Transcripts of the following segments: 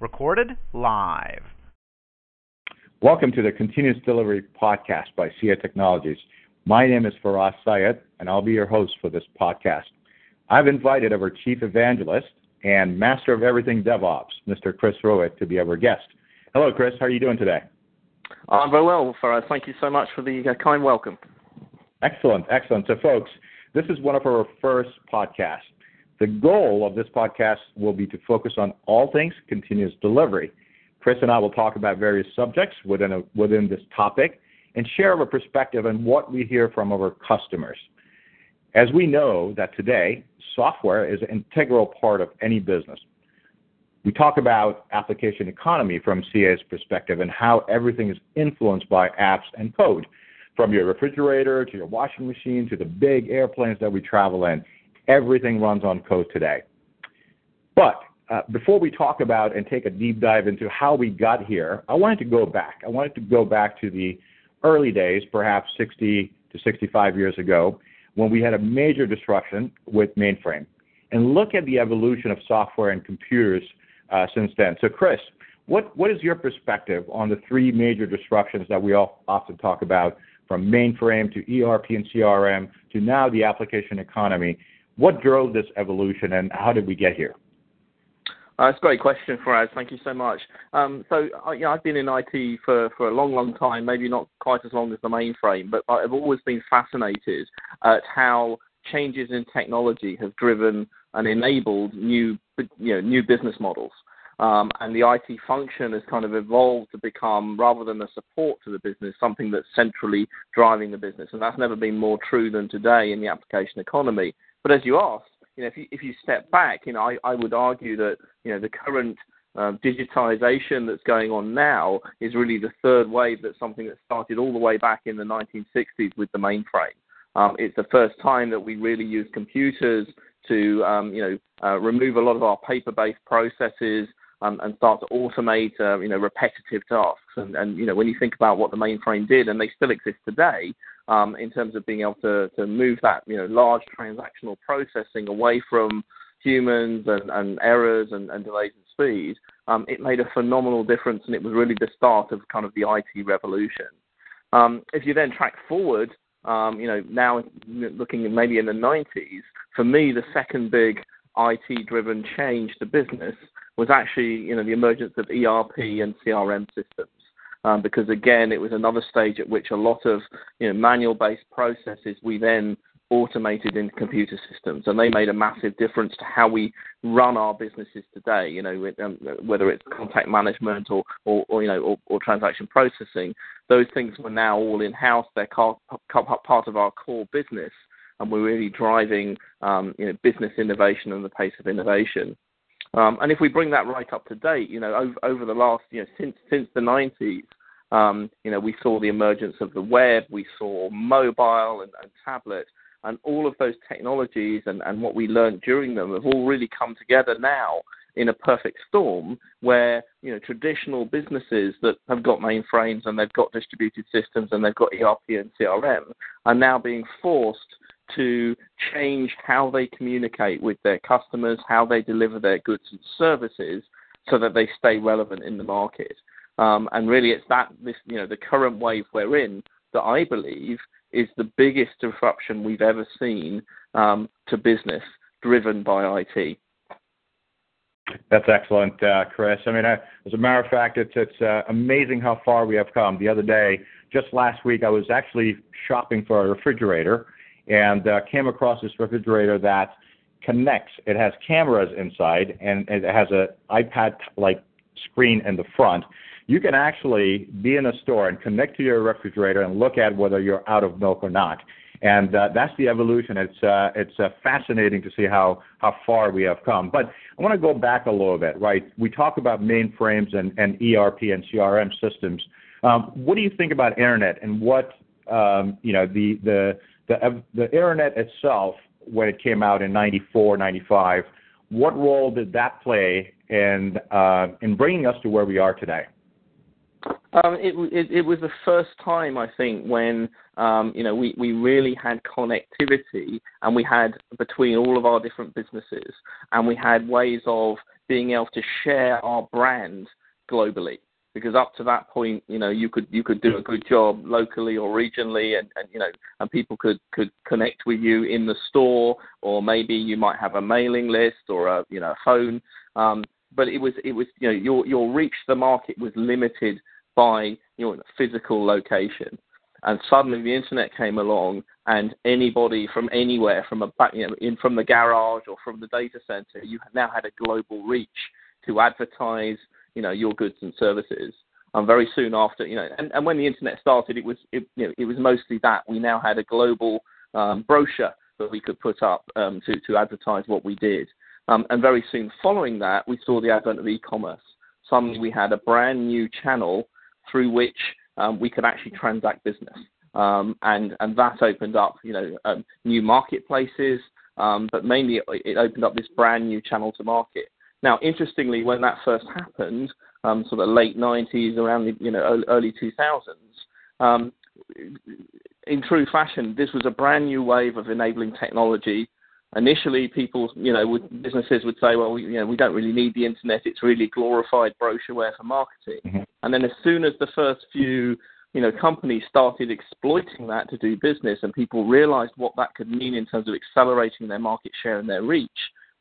Recorded live. Welcome to the Continuous Delivery Podcast by CA Technologies. My name is Faraz Syed, and I'll be your host for this podcast. I've invited our Chief Evangelist and Master of Everything DevOps, Mr. Chris Rowett, to be our guest. Hello, Chris. How are you doing today? I'm very well, Faraz. Thank you so much for the uh, kind welcome. Excellent, excellent. So, folks, this is one of our first podcasts. The goal of this podcast will be to focus on all things continuous delivery. Chris and I will talk about various subjects within, a, within this topic and share our perspective on what we hear from our customers. As we know that today, software is an integral part of any business. We talk about application economy from CA's perspective and how everything is influenced by apps and code, from your refrigerator to your washing machine to the big airplanes that we travel in. Everything runs on code today. But uh, before we talk about and take a deep dive into how we got here, I wanted to go back. I wanted to go back to the early days, perhaps 60 to 65 years ago, when we had a major disruption with mainframe, and look at the evolution of software and computers uh, since then. So, Chris, what, what is your perspective on the three major disruptions that we all often talk about, from mainframe to ERP and CRM to now the application economy? What drove this evolution and how did we get here? Uh, that's a great question, Faraz. Thank you so much. Um, so, uh, you know, I've been in IT for, for a long, long time, maybe not quite as long as the mainframe, but I've always been fascinated at how changes in technology have driven and enabled new, you know, new business models. Um, and the IT function has kind of evolved to become, rather than a support to the business, something that's centrally driving the business. And that's never been more true than today in the application economy. But as you asked, you know, if you if you step back, you know, I, I would argue that you know the current um, digitization that's going on now is really the third wave. That's something that started all the way back in the 1960s with the mainframe. Um, it's the first time that we really use computers to um, you know uh, remove a lot of our paper-based processes um, and start to automate, uh, you know, repetitive tasks. And, and, you know, when you think about what the mainframe did, and they still exist today, um, in terms of being able to, to move that, you know, large transactional processing away from humans and, and errors and, and delays in speed, um, it made a phenomenal difference, and it was really the start of kind of the IT revolution. Um, if you then track forward, um, you know, now looking maybe in the 90s, for me, the second big IT-driven change to business was actually you know the emergence of ERP and CRM systems. Um, because again, it was another stage at which a lot of you know, manual-based processes we then automated in computer systems, and they made a massive difference to how we run our businesses today. You know, um, whether it's contact management or, or, or you know, or, or, transaction processing, those things were now all in-house. They're part of our core business, and we're really driving um, you know, business innovation and the pace of innovation. Um, and if we bring that right up to date, you know, over, over the last, you know, since since the 90s, um, you know, we saw the emergence of the web, we saw mobile and, and tablet, and all of those technologies and, and what we learned during them have all really come together now in a perfect storm where you know traditional businesses that have got mainframes and they've got distributed systems and they've got ERP and CRM are now being forced to change how they communicate with their customers, how they deliver their goods and services, so that they stay relevant in the market. Um, and really, it's that this you know the current wave we're in that I believe is the biggest disruption we've ever seen um, to business, driven by IT. That's excellent, uh, Chris. I mean, I, as a matter of fact, it's it's uh, amazing how far we have come. The other day, just last week, I was actually shopping for a refrigerator, and uh, came across this refrigerator that connects. It has cameras inside, and it has a iPad-like screen in the front. You can actually be in a store and connect to your refrigerator and look at whether you're out of milk or not. And uh, that's the evolution. It's uh, it's uh, fascinating to see how how far we have come. But I want to go back a little bit, right? We talk about mainframes and, and ERP and CRM systems. Um, what do you think about internet and what um, you know the the the, internet itself, when it came out in 94, 95, what role did that play in, uh, in bringing us to where we are today? Um, it, was the first time, I think, when um, you know we, we really had connectivity and we had between all of our different businesses, and we had ways of being able to share our brand globally because up to that point, you know, you could you could do a good job locally or regionally, and, and you know, and people could could connect with you in the store, or maybe you might have a mailing list or a you know phone. Um, but it was it was you know your your reach to the market was limited by your physical location. And suddenly the internet came along, and anybody from anywhere, from a back, you know, in from the garage or from the data center, you now had a global reach to advertise you know your goods and services. And very soon after, you know, and, and when the internet started, it was it, you know, it was mostly that we now had a global um, brochure that we could put up um, to to advertise what we did. Um, and very soon following that, we saw the advent of e-commerce. Suddenly, we had a brand new channel through which um, we could actually transact business, um, and and that opened up, you know, um, new marketplaces. But mainly, it opened up this brand new channel to market. Now, interestingly, when that first happened, um, sort of late 90s, around the you know early 2000s, um, in true fashion, this was a brand new wave of enabling technology. Initially, people, you know, would, businesses would say, well, we, you know, we don't really need the internet. It's really glorified brochureware for marketing. Mm-hmm. And then as soon as the first few you know, companies started exploiting that to do business, and people realized what that could mean in terms of accelerating their market share and their reach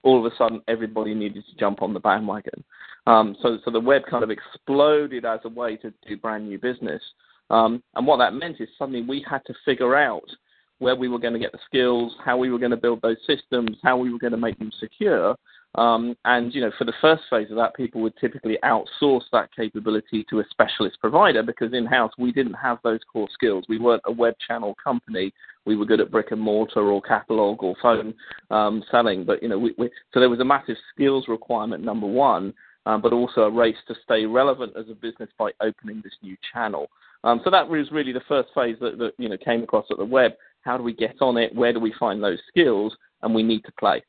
all of a sudden everybody needed to jump on the bandwagon. Um, so, so the web kind of exploded as a way to do brand new business. Um, and what that meant is suddenly we had to figure out where we were going to get the skills, how we were going to build those systems, how we were going to make them secure, um, and you know, for the first phase of that, people would typically outsource that capability to a specialist provider because in-house we didn't have those core skills. We weren't a web channel company. We were good at brick and mortar or catalog or phone um, selling, but you know, we, we, so there was a massive skills requirement. Number one, um, but also a race to stay relevant as a business by opening this new channel. Um, so that was really the first phase that, that you know came across at the web. How do we get on it? Where do we find those skills? And we need to play.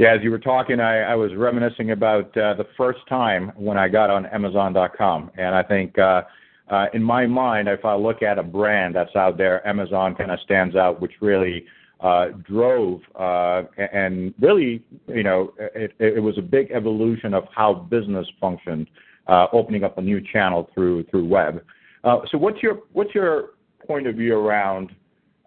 Yeah, as you were talking, I, I was reminiscing about uh, the first time when I got on Amazon.com, and I think uh, uh, in my mind, if I look at a brand that's out there, Amazon kind of stands out, which really uh, drove uh, and really, you know, it, it was a big evolution of how business functioned, uh, opening up a new channel through through web. Uh, so, what's your what's your point of view around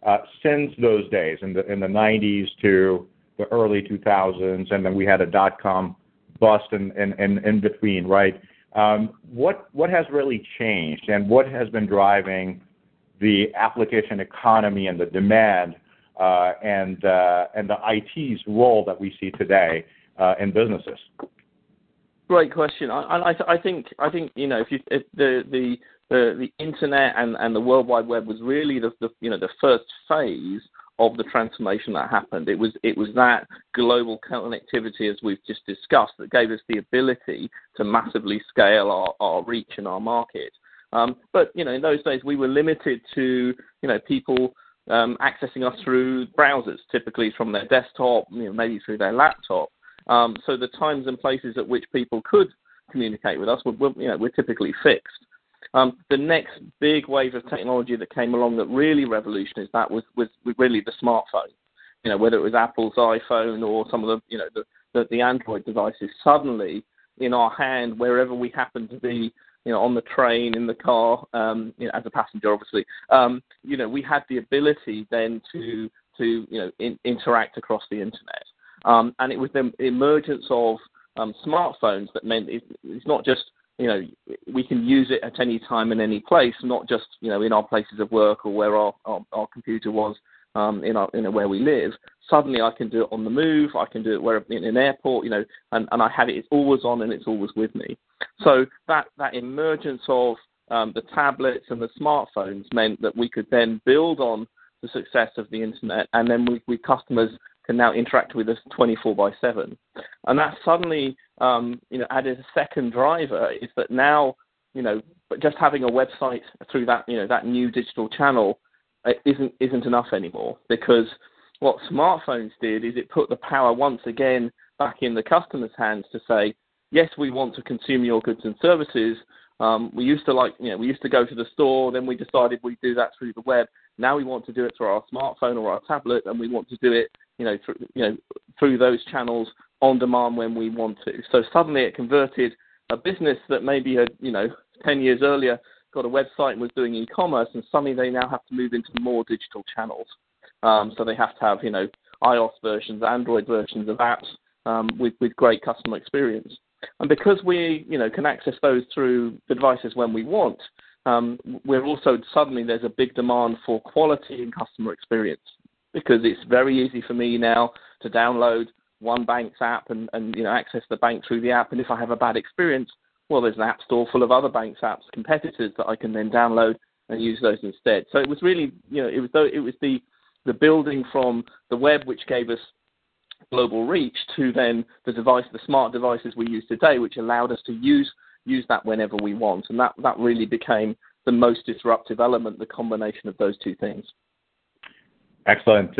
uh, since those days in the in the 90s to the early 2000s, and then we had a dot com bust in, between, right? Um, what what has really changed, and what has been driving the application economy and the demand uh, and uh, and the IT's role that we see today uh, in businesses? Great question. I, think I think you know if, the the the, the internet and, and the World Wide Web was really the, the you know the first phase of the transformation that happened. It was it was that global connectivity, as we've just discussed, that gave us the ability to massively scale our, our reach and our market. Um, but you know, in those days, we were limited to you know people um, accessing us through browsers, typically from their desktop, you know, maybe through their laptop. Um, so the times and places at which people could communicate with us were, were you know, were typically fixed. Um, the next big wave of technology that came along that really revolutionized that was, was really the smartphone. You know, whether it was Apple's iPhone or some of the, you know, the, the, the Android devices, suddenly in our hand, wherever we happen to be, you know, on the train, in the car, um, you know, as a passenger, obviously, um, you know, we had the ability then to, to you know, in, interact across the internet. Um, and it was the emergence of um, smartphones that meant it, it's not just you know, we can use it at any time and any place, not just you know in our places of work or where our our, our computer was um, in our in where we live. Suddenly, I can do it on the move. I can do it where in an airport, you know, and, and I have it. It's always on and it's always with me. So that that emergence of um, the tablets and the smartphones meant that we could then build on the success of the internet, and then we, we customers can now interact with us 24 by 7. And that suddenly, um, you know, added a second driver is that now, you know, just having a website through that, you know, that new digital channel uh, isn't isn't enough anymore because what smartphones did is it put the power once again back in the customer's hands to say, yes, we want to consume your goods and services. Um, we used to like, you know, we used to go to the store, then we decided we'd do that through the web. Now we want to do it through our smartphone or our tablet, and we want to do it you know, through, you know, through those channels on demand when we want to. So suddenly it converted a business that maybe had, you know, 10 years earlier got a website and was doing e-commerce, and suddenly they now have to move into more digital channels. Um, so they have to have, you know, iOS versions, Android versions of apps um, with, with great customer experience. And because we, you know, can access those through the devices when we want, um, we're also suddenly there's a big demand for quality and customer experience because it's very easy for me now to download one bank's app and, and you know access the bank through the app. And if I have a bad experience, well, there's an app store full of other banks' apps, competitors that I can then download and use those instead. So it was really, you know, it was it was the the building from the web which gave us global reach to then the device, the smart devices we use today, which allowed us to use use that whenever we want, and that that really became the most disruptive element, the combination of those two things. Excellent.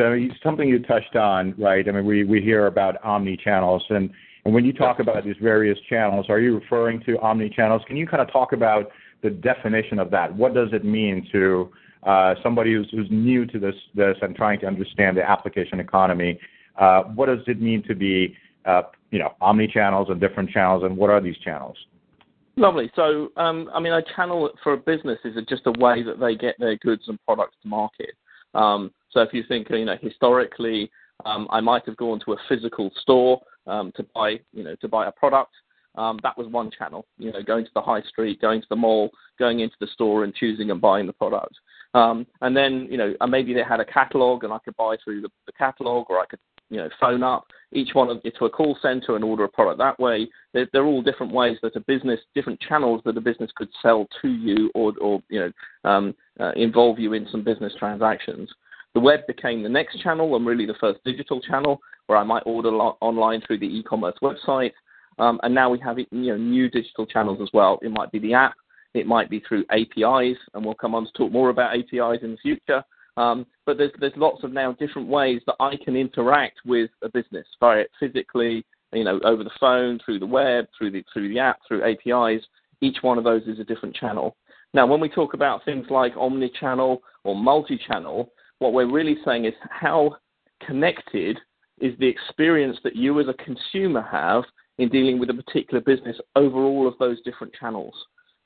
Something you touched on, right? I mean, we, hear about omni channels, and, when you talk about these various channels, are you referring to omni channels? Can you kind of talk about the definition of that? What does it mean to uh, somebody who's, new to this, this and trying to understand the application economy? Uh, what does it mean to be, uh, you know, omni channels and different channels, and what are these channels? Lovely. So, um, I mean, a channel for a business is just a way that they get their goods and products to market. Um, so if you think, you know, historically, um, I might have gone to a physical store um, to buy, you know, to buy a product. Um, that was one channel, you know, going to the high street, going to the mall, going into the store and choosing and buying the product. Um, and then, you know, maybe they had a catalog and I could buy through the, the catalog or I could, you know, phone up each one of, to a call center and order a product that way. They're, they're, all different ways that a business, different channels that a business could sell to you or, or you know, um, uh, involve you in some business transactions. The web became the next channel and really the first digital channel where I might order lo- online through the e-commerce website. Um, and now we have you know new digital channels as well. It might be the app, it might be through APIs, and we'll come on to talk more about APIs in the future. Um, but there's there's lots of now different ways that I can interact with a business, via physically, you know, over the phone, through the web, through the through the app, through APIs. Each one of those is a different channel. Now, when we talk about things like omni-channel or multi-channel, what we're really saying is how connected is the experience that you as a consumer have in dealing with a particular business over all of those different channels.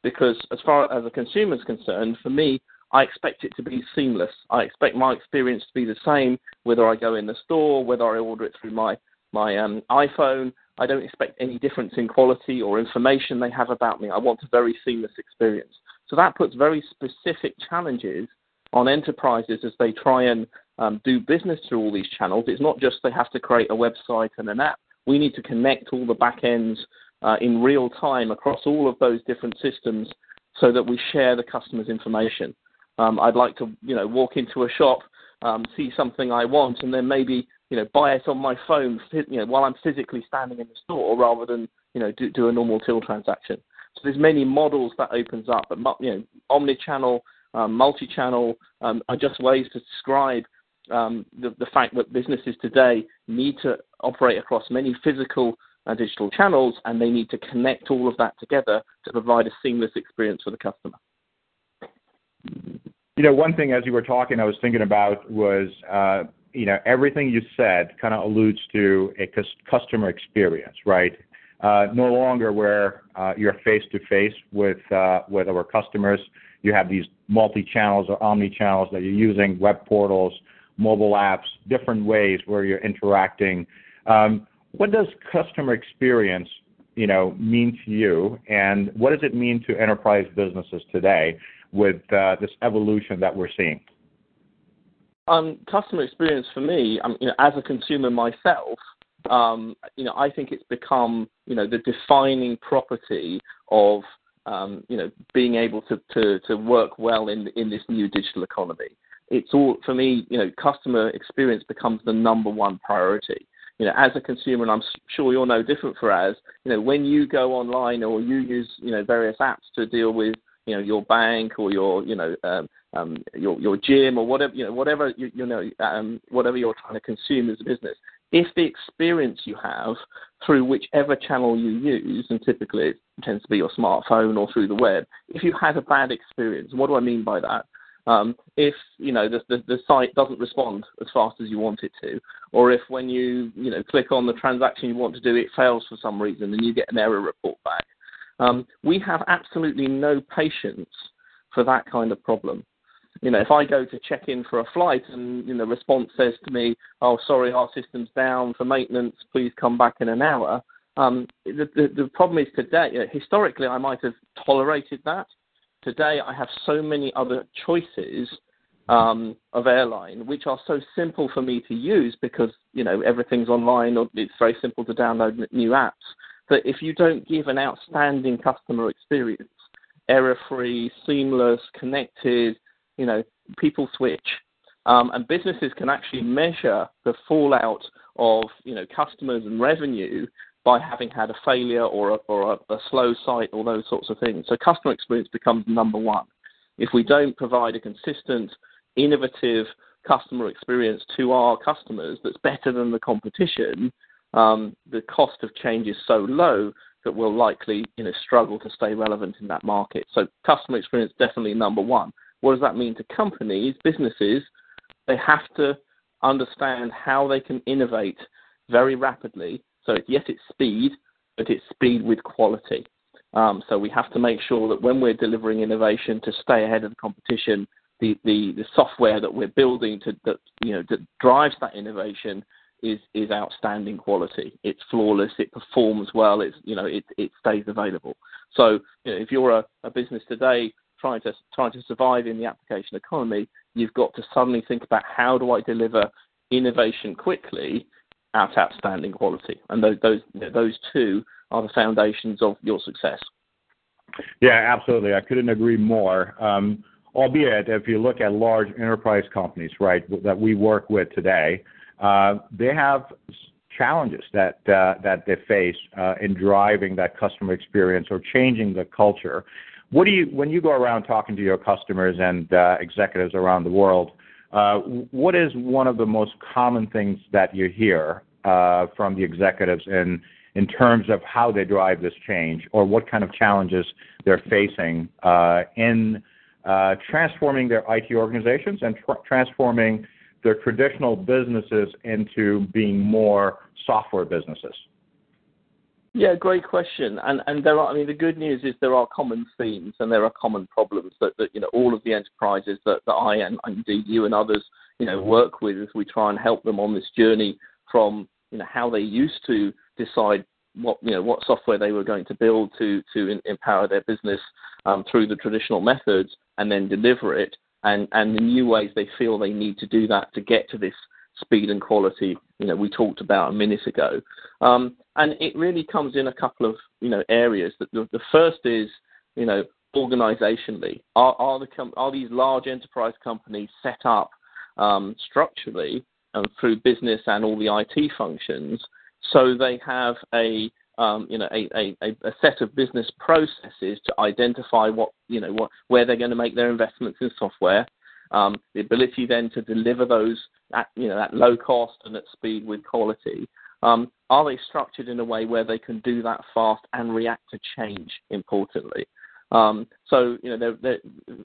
Because as far as a consumer is concerned, for me, I expect it to be seamless. I expect my experience to be the same whether I go in the store, whether I order it through my my um, iPhone. I don't expect any difference in quality or information they have about me. I want a very seamless experience. So that puts very specific challenges on enterprises as they try and um, do business through all these channels. It's not just they have to create a website and an app. We need to connect all the back ends uh, in real time across all of those different systems so that we share the customer's information. Um, I'd like to, you know, walk into a shop, um, see something I want, and then maybe, you know, buy it on my phone, you know, while I'm physically standing in the store, rather than, you know, do, do a normal till transaction. So there's many models that opens up, but you know, omni-channel um, multi-channel um, are just ways to describe um, the, the, fact that businesses today need to operate across many physical and digital channels, and they need to connect all of that together to provide a seamless experience for the customer. You know, one thing as you were talking, I was thinking about was, uh, you know, everything you said kind of alludes to a customer experience, right? Uh, no longer where uh, you're face to face with uh, with our customers. You have these multi-channels or omni-channels that you're using, web portals, mobile apps, different ways where you're interacting. Um, what does customer experience, you know, mean to you, and what does it mean to enterprise businesses today with this evolution that we're seeing? Um, customer experience for me, you know, as a consumer myself, um, you know, I think it's become, you know, the defining property of um, you know, being able to, to, to work well in in this new digital economy. It's all for me. You know, customer experience becomes the number one priority. You know, as a consumer, and I'm sure you're no different Faraz. You know, when you go online or you use you know various apps to deal with you know your bank or your you know um, um, your your gym or whatever you know whatever you, you know um, whatever you're trying to consume as a business, if the experience you have through whichever channel you use, and typically it tends to be your smartphone or through the web, if you had a bad experience, what do I mean by that? Um, if you know the, the, the site doesn't respond as fast as you want it to, or if when you you know click on the transaction you want to do it fails for some reason and you get an error report back, um, we have absolutely no patience for that kind of problem. You know, if I go to check in for a flight and you know the response says to me, "Oh, sorry, our system's down for maintenance. Please come back in an hour." Um, the, the, the problem is today. You know, historically, I might have tolerated that. Today, I have so many other choices um, of airline, which are so simple for me to use because you know everything's online or it's very simple to download new apps. That if you don't give an outstanding customer experience, error-free, seamless, connected, you know, people switch, um, and businesses can actually measure the fallout of you know customers and revenue by having had a failure or a, or a, a slow site or those sorts of things. So customer experience becomes number one. If we don't provide a consistent, innovative customer experience to our customers that's better than the competition, um, the cost of change is so low that we'll likely you know, struggle to stay relevant in that market. So customer experience definitely number one. What does that mean to companies, businesses? They have to understand how they can innovate very rapidly so yes, it's speed, but it's speed with quality. Um, so we have to make sure that when we're delivering innovation to stay ahead of the competition, the, the, the software that we're building to that you know that drives that innovation is is outstanding quality. It's flawless. It performs well. It's you know it it stays available. So you know, if you're a, a business today trying to trying to survive in the application economy, you've got to suddenly think about how do I deliver innovation quickly at outstanding quality. And those those those two are the foundations of your success. Yeah, absolutely. I couldn't agree more. Um, albeit, if you look at large enterprise companies, right, that we work with today, uh, they have challenges that uh, that they face uh, in driving that customer experience or changing the culture. When you go around talking to your customers and uh, executives around the world? Uh, what is one of the most common things that you hear uh, from the executives in terms of how they drive this change, or what kind of challenges they're facing in transforming their IT organizations and tra- transforming their traditional businesses into being more software businesses? Yeah, great question. And and there are I mean the good news is there are common themes and there are common problems that, that you know all of the enterprises that, that I and indeed you and others, you know, work with as we try and help them on this journey from, you know, how they used to decide what you know what software they were going to build to to in, empower their business um, through the traditional methods and then deliver it and and the new ways they feel they need to do that to get to this speed and quality, you know, we talked about a minute ago. Um, and it really comes in a couple of, you know, areas. The, the first is, you know, organizationally. Are, are, the com- are these large enterprise companies set up um, structurally and through business and all the IT functions so they have a um, you know, a, a, a, set of business processes to identify what, you know, what, where they're going to make their investments in software, um, the ability then to deliver those at you know at low cost and at speed with quality. Um, are they structured in a way where they can do that fast and react to change? Importantly, um, so you know they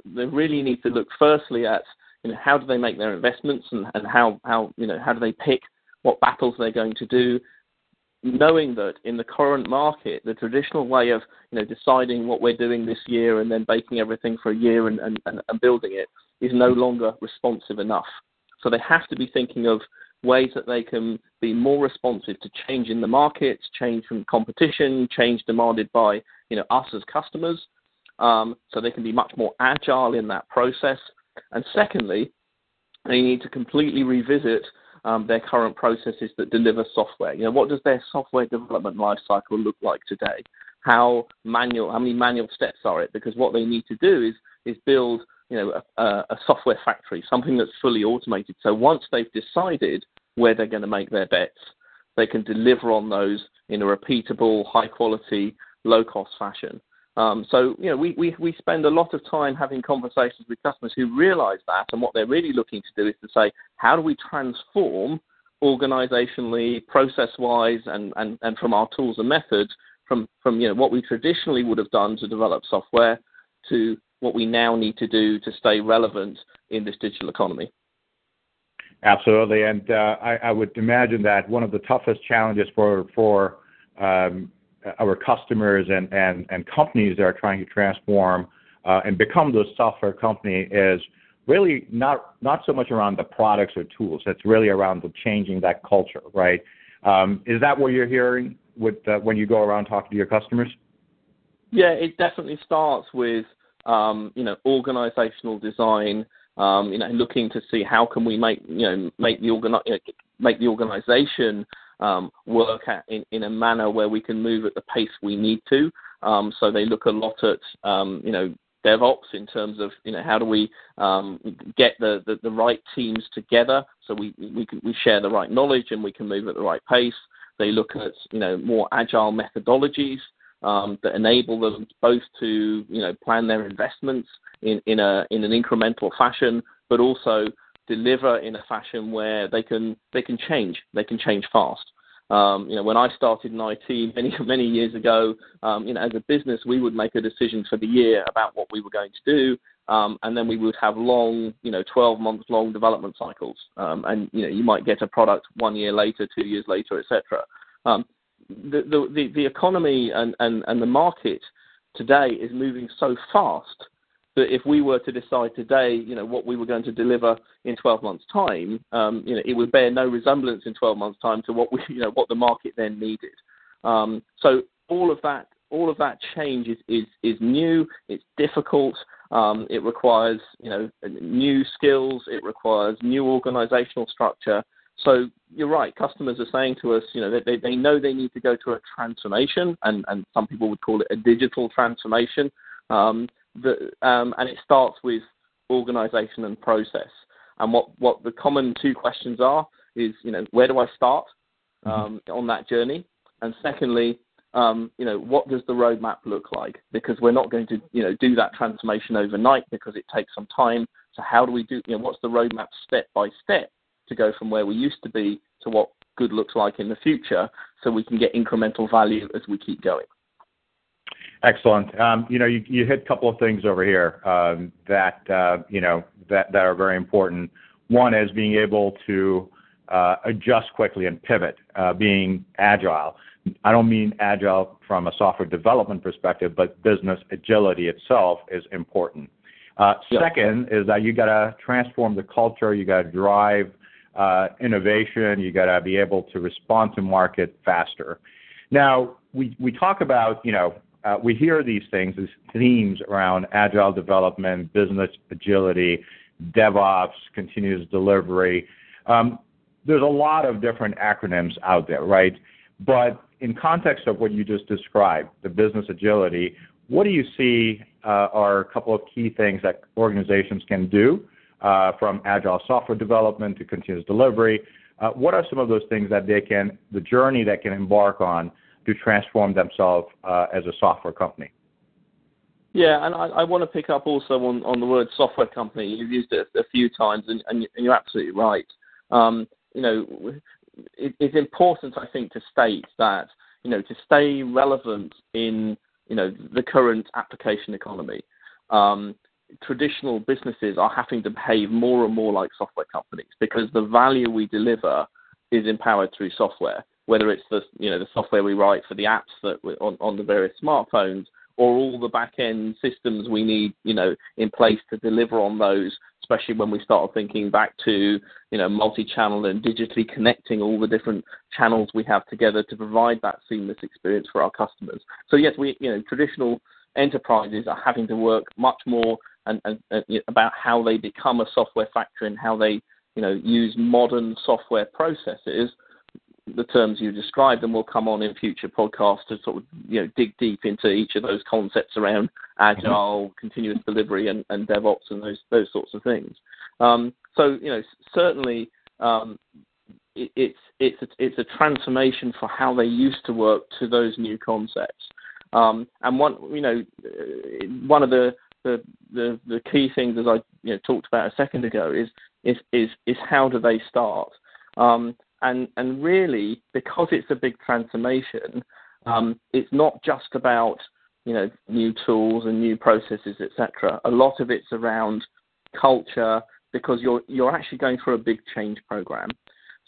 they really need to look firstly at you know how do they make their investments and, and how how you know how do they pick what battles they're going to do knowing that in the current market, the traditional way of you know deciding what we're doing this year and then baking everything for a year and, and, and building it is no longer responsive enough. So they have to be thinking of ways that they can be more responsive to change in the markets, change from competition, change demanded by you know us as customers. Um, so they can be much more agile in that process. And secondly, they need to completely revisit um, their current processes that deliver software. You know, what does their software development lifecycle look like today? How manual? How many manual steps are it? Because what they need to do is is build you know a, a software factory, something that's fully automated. So once they've decided where they're going to make their bets, they can deliver on those in a repeatable, high quality, low cost fashion. Um, so, you know, we, we, we spend a lot of time having conversations with customers who realize that, and what they're really looking to do is to say, how do we transform organizationally, process wise, and, and, and from our tools and methods from, from you know, what we traditionally would have done to develop software to what we now need to do to stay relevant in this digital economy. Absolutely, and uh, I, I, would imagine that one of the toughest challenges for for um, our customers and, and, and companies that are trying to transform uh, and become those software company is really not not so much around the products or tools. It's really around the changing that culture, right? Um, is that what you're hearing with uh, when you go around talking to your customers? Yeah, it definitely starts with um, you know organizational design. Um, you know, looking to see how can we make you know make the organi- you know, make the organization um, work at, in, in a manner where we can move at the pace we need to. Um, so they look a lot at um, you know DevOps in terms of you know how do we um, get the, the, the, right teams together so we we, can, we share the right knowledge and we can move at the right pace. They look at you know more agile methodologies um, that enable them both to you know plan their investments in, in a in an incremental fashion, but also deliver in a fashion where they can they can change they can change fast. Um, you know, when I started in IT many many years ago, um, you know, as a business, we would make a decision for the year about what we were going to do, um, and then we would have long, you know, 12 month long development cycles, um, and you know, you might get a product one year later, two years later, etc. The, the the economy and, and, and the market today is moving so fast that if we were to decide today, you know, what we were going to deliver in 12 months' time, um, you know, it would bear no resemblance in 12 months' time to what we, you know, what the market then needed. Um, so all of that, all of that change is is, is new. It's difficult. Um, it requires, you know, new skills. It requires new organizational structure. So you're right. Customers are saying to us, you know, they, they know they need to go to a transformation, and, and some people would call it a digital transformation. Um, the, um, and it starts with organization and process. And what, what the common two questions are is, you know, where do I start mm-hmm. um, mm-hmm. on that journey? And secondly, um, you know, what does the roadmap look like? Because we're not going to, you know, do that transformation overnight because it takes some time. So how do we do, you know, what's the roadmap step by step to go from where we used to be to what good looks like in the future so we can get incremental value as we keep going? Excellent. Um, you know, you, you hit a couple of things over here um, that uh, you know that that are very important. One is being able to uh, adjust quickly and pivot, uh, being agile. I don't mean agile from a software development perspective, but business agility itself is important. Uh, second is that you got to transform the culture. You got to drive innovation. You got to be able to respond to market faster. Now, we, we talk about, you know, uh, we hear these things, these themes around agile development, business agility, DevOps, continuous delivery. Um, there's a lot of different acronyms out there, right? But in context of what you just described, the business agility, what do you see uh, are a couple of key things that organizations can do uh, from agile software development to continuous delivery? Uh, what are some of those things that they can, the journey that can embark on to transform themselves uh, as a software company. Yeah, and I, want to pick up also on, the word software company. You've used it a few times, and, you're absolutely right. Um, you know, it, it's important, I think, to state that you know to stay relevant in you know the current application economy. Traditional businesses are having to behave more and more like software companies because the value we deliver is empowered through software whether it's the you know the software we write for the apps that on, on the various smartphones or all the back end systems we need you know in place to deliver on those especially when we start thinking back to you know multi-channel and digitally connecting all the different channels we have together to provide that seamless experience for our customers. So yes we you know traditional enterprises are having to work much more and, and, and about how they become a software factory and how they you know use modern software processes the terms you described, and we'll come on in future podcasts to sort of you know dig deep into each of those concepts around agile, mm-hmm. continuous delivery, and, and DevOps, and those those sorts of things. Um, so you know certainly um, it, it's it's a, it's a transformation for how they used to work to those new concepts. Um, and one you know one of the the, the the key things as I you know talked about a second ago is is is is how do they start? Um, and and really because it's a big transformation, um, it's not just about you know, new tools and new processes, etc. A lot of it's around culture because you're you're actually going through a big change program.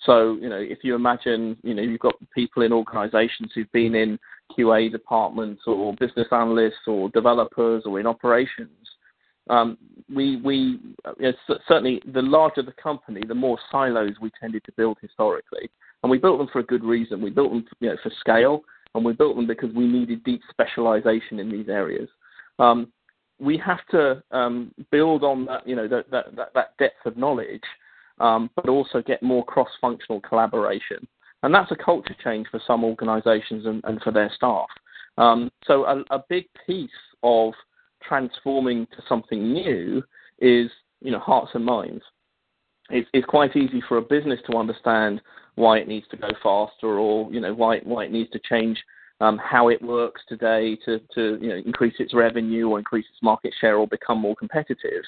So, you know, if you imagine, you know, you've got people in organizations who've been in QA departments or business analysts or developers or in operations, um, we, we you know, certainly the larger the company, the more silos we tended to build historically. And we built them for a good reason. We built them you know, for scale, and we built them because we needed deep specialization in these areas. Um, we have to um, build on that, you know, that, that, that depth of knowledge um, but also get more cross-functional collaboration. And that's a culture change for some organisations and, and, for their staff. Um, so a, a, big piece of transforming to something new is, you know, hearts and minds. It's, it's quite easy for a business to understand why it needs to go faster, or you know, why why it needs to change um, how it works today to, to you know, increase its revenue or increase its market share or become more competitive.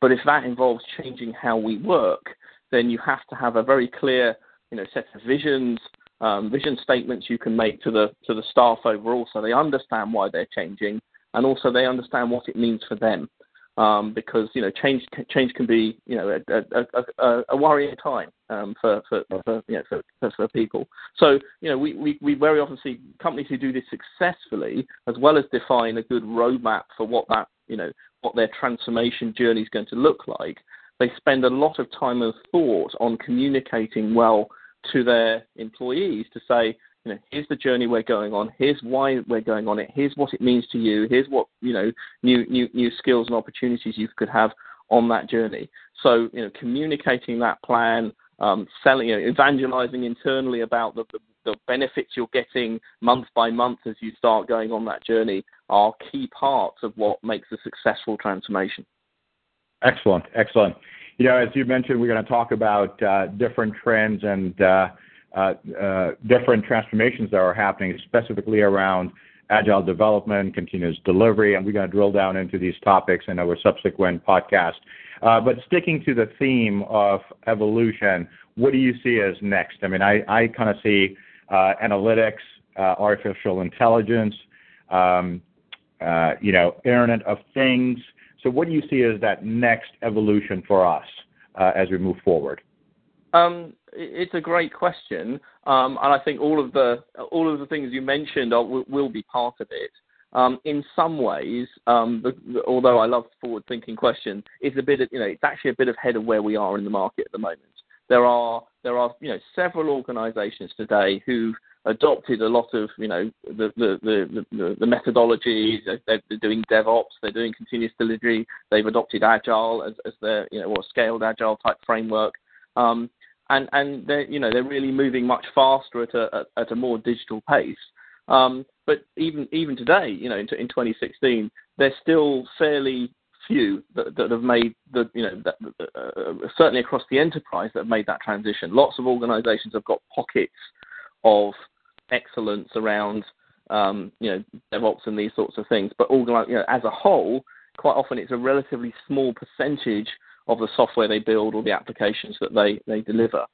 But if that involves changing how we work, then you have to have a very clear, you know, set of visions, um, vision statements you can make to the to the staff overall, so they understand why they're changing, and also they understand what it means for them. Um, because you know change change can be you know a, a, a, a worrying time um, for for, for, you know, for, for, for people. So you know we, we, we very often see companies who do this successfully, as well as define a good roadmap for what that you know what their transformation journey is going to look like they spend a lot of time and thought on communicating well to their employees to say, you know, here's the journey we're going on. Here's why we're going on it. Here's what it means to you. Here's what you know, new new new skills and opportunities you could have on that journey. So you know, communicating that plan, um, selling, you know, evangelizing internally about the, the, the benefits you're getting month by month as you start going on that journey are key parts of what makes a successful transformation. Excellent. Excellent. You know, as you mentioned, we're going to talk about uh, different trends and uh, uh, different transformations that are happening, specifically around agile development, continuous delivery, and we're going to drill down into these topics in our subsequent podcast. But sticking to the theme of evolution, what do you see as next? I mean, I, kind of see analytics, artificial intelligence, um, you know, Internet of Things. So what do you see as that next evolution for us uh, as we move forward? Um, it's a great question, um, and I think all of the all of the things you mentioned will be part of it. Um, in some ways, um, although I love forward-thinking questions, it's a bit of, you know it's actually a bit ahead of where we are in the market at the moment. There are there are you know several organisations today who've adopted a lot of you know the the the, the, the methodologies. They're, they're, doing DevOps. They're doing continuous delivery. They've adopted Agile as, as their you know or scaled Agile type framework. Um, and and they're you know they're really moving much faster at a at a more digital pace. Um, but even even today, you know, in, in 2016, there's still fairly few that, that have made the you know that, uh, certainly across the enterprise that have made that transition. Lots of organisations have got pockets of excellence around um, you know DevOps and these sorts of things. But organize, you know, as a whole, quite often it's a relatively small percentage of the software they build or the applications that they they deliver.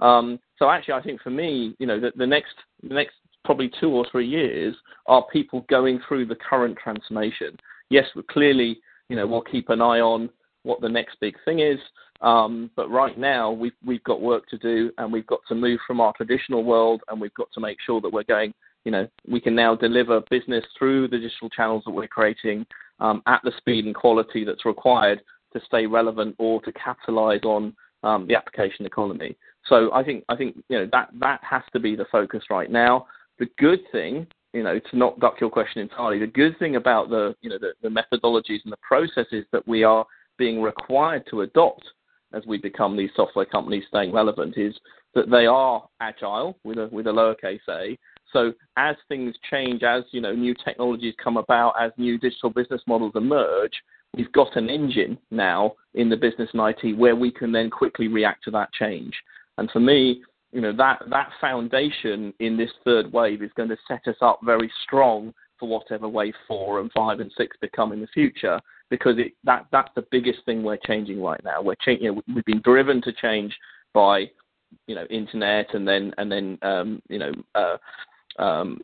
Um, so actually, I think for me, you know, the, the next the next probably two or three years are people going through the current transformation. Yes, we're clearly, you know, we'll keep an eye on what the next big thing is. Um, but right now, we've we've got work to do, and we've got to move from our traditional world, and we've got to make sure that we're going. You know, we can now deliver business through the digital channels that we're creating um, at the speed and quality that's required to stay relevant or to capitalize on um, the application economy. So I think I think you know that that has to be the focus right now. The good thing, you know, to not duck your question entirely, the good thing about the you know the, the methodologies and the processes that we are being required to adopt as we become these software companies staying relevant is that they are agile with a with a lowercase a. So as things change, as you know, new technologies come about, as new digital business models emerge, we've got an engine now in the business and IT where we can then quickly react to that change. And for me, you know, that that foundation in this third wave is going to set us up very strong for whatever wave four and five and six become in the future because it, that that's the biggest thing we're changing right now. We're changing. You know, we've been driven to change by you know internet and then and then um, you know uh, um,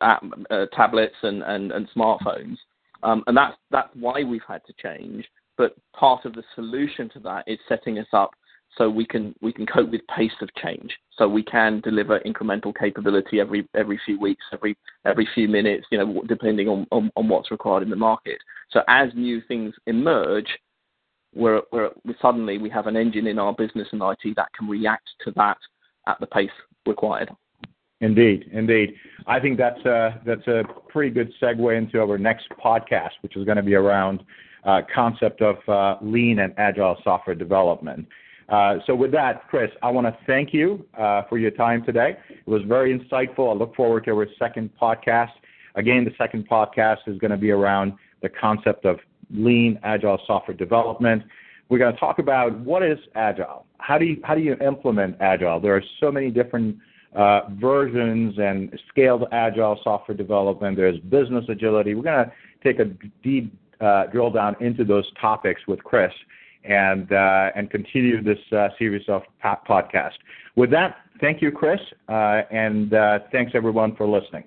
app, uh, tablets and, and, and smartphones. Um, and that's, that's why we've had to change. But part of the solution to that is setting us up so we can we can cope with pace of change. So we can deliver incremental capability every every few weeks, every every few minutes, you know, depending on, on, on what's required in the market. So as new things emerge, we're, we're, suddenly we have an engine in our business and IT that can react to that at the pace required. Indeed, indeed. I think that's a, that's a pretty good segue into our next podcast, which is going to be around uh, concept of uh, lean and agile software development. Uh, so with that, Chris, I want to thank you uh, for your time today. It was very insightful. I look forward to our second podcast. Again, the second podcast is going to be around the concept of lean agile software development. We're going to talk about what is agile. How do you how do you implement agile? There are so many different uh, versions and scaled agile software development. There's business agility. We're going to take a deep drill down into those topics with Chris and uh, and continue this uh, series of podcast. With that, thank you, Chris, uh, and uh, thanks everyone for listening.